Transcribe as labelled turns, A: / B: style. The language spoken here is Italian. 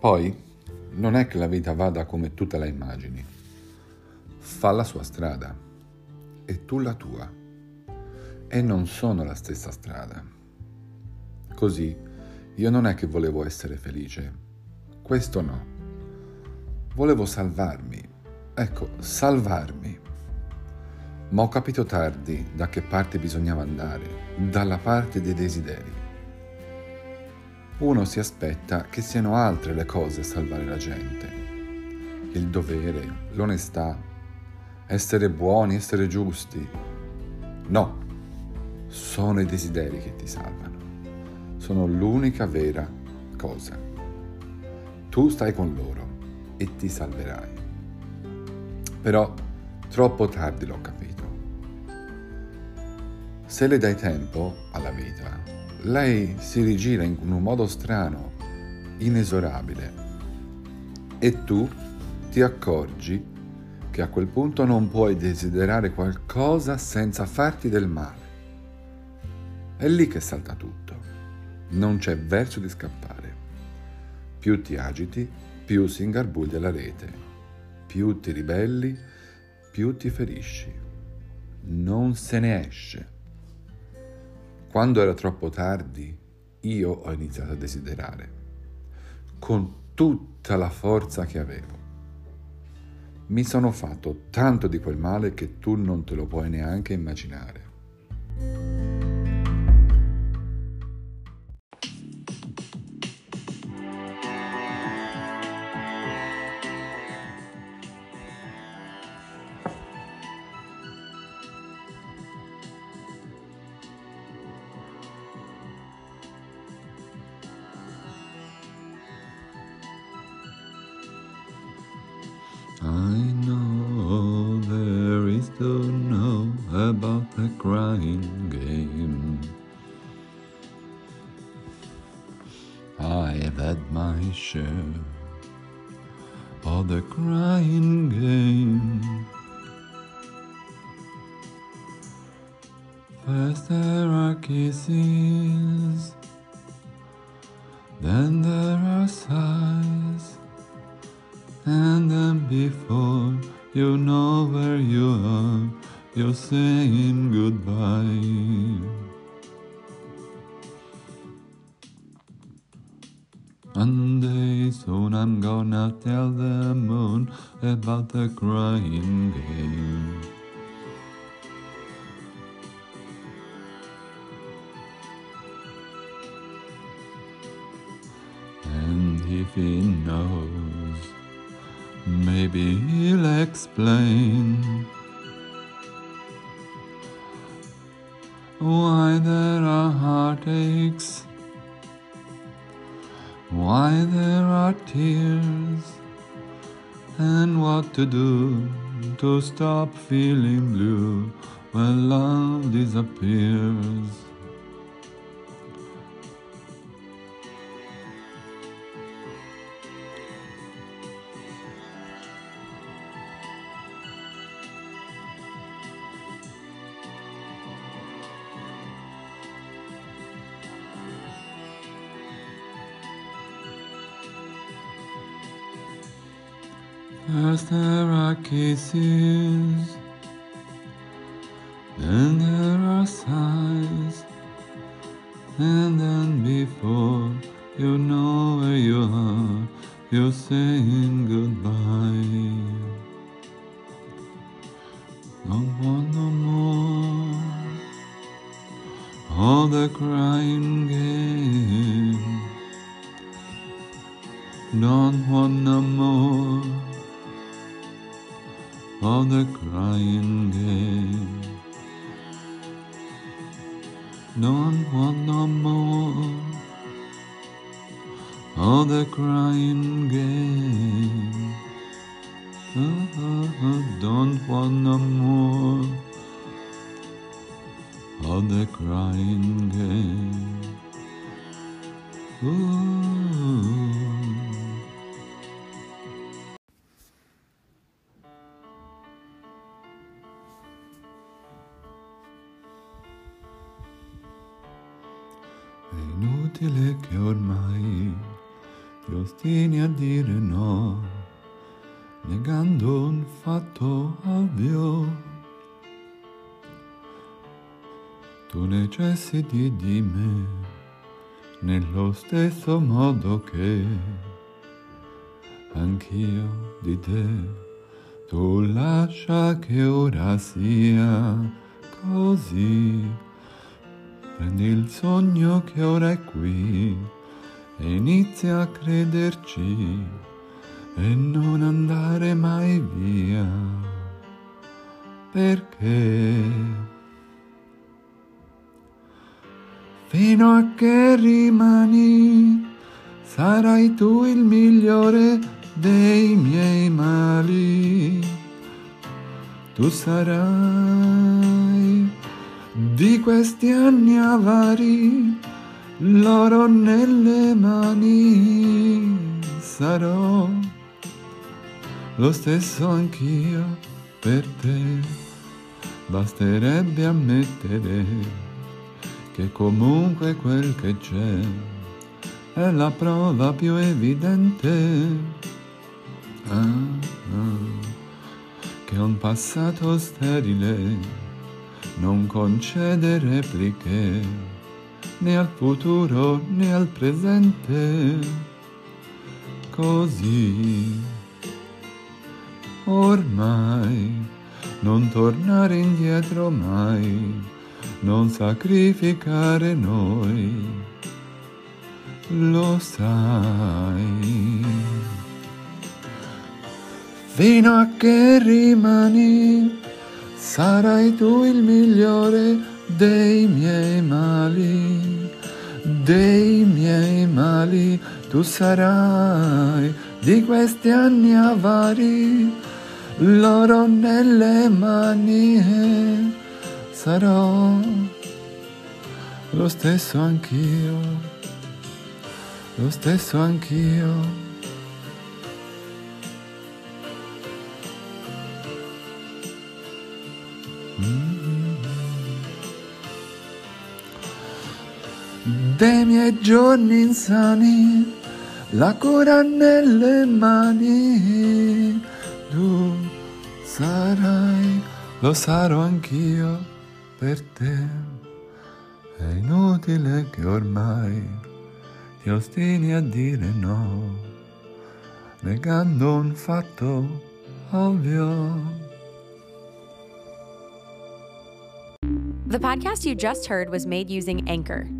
A: Poi non è che la vita vada come tu te la immagini. Fa la sua strada e tu la tua. E non sono la stessa strada. Così io non è che volevo essere felice. Questo no. Volevo salvarmi. Ecco, salvarmi. Ma ho capito tardi da che parte bisognava andare, dalla parte dei desideri uno si aspetta che siano altre le cose a salvare la gente. Il dovere, l'onestà, essere buoni, essere giusti. No, sono i desideri che ti salvano. Sono l'unica vera cosa. Tu stai con loro e ti salverai. Però troppo tardi l'ho capito. Se le dai tempo alla vita, lei si rigira in un modo strano, inesorabile, e tu ti accorgi che a quel punto non puoi desiderare qualcosa senza farti del male. È lì che salta tutto. Non c'è verso di scappare. Più ti agiti, più si ingarbuglia la rete. Più ti ribelli, più ti ferisci. Non se ne esce. Quando era troppo tardi, io ho iniziato a desiderare, con tutta la forza che avevo. Mi sono fatto tanto di quel male che tu non te lo puoi neanche immaginare. I know there is to know about the crying game. I have had my share of the crying game. First there are kisses, then there are sighs. And then before you know where you are, you're saying goodbye. One day soon I'm gonna tell the moon about the crying game. And if he knows, maybe he'll explain why there are heartaches, why there are tears, and what to do to stop feeling blue when love disappears. First there are kisses, then there are sighs, and then before you know where you are, you're saying goodbye. Don't want no more all the crying game. Don't want no more of the crying game. Don't want no more of the crying game. Uh-uh, don't want no more of the crying game. Ooh. Inutile che ormai ti ostini a dire no, negando un fatto ovvio. Tu necessiti di me nello stesso modo che anch'io di te. Tu lascia che ora sia così. Prendi il sogno che ora è qui e inizia a crederci e non andare mai via. Perché? Fino a che rimani, sarai tu il migliore dei miei mali. Tu sarai di questi anni avari, l'oro nelle mani. Sarò lo stesso anch'io per te, basterebbe ammettere che comunque quel che c'è è la prova più evidente ah, ah, che un passato sterile non concede repliche né al futuro né al presente. Così ormai non tornare indietro mai, non sacrificare noi, lo sai fino a che rimani, sarai tu il migliore dei miei mali, dei miei mali, tu sarai di questi anni avari, l'oro nelle mani, sarò lo stesso anch'io, lo stesso anch'io. Giorni insani, la cura nelle mani, tu sarai, lo sarò anch'io per te. È inutile che ormai ti ostini a dire no, negando un fatto ovvio.
B: The podcast you just heard was made using Anchor.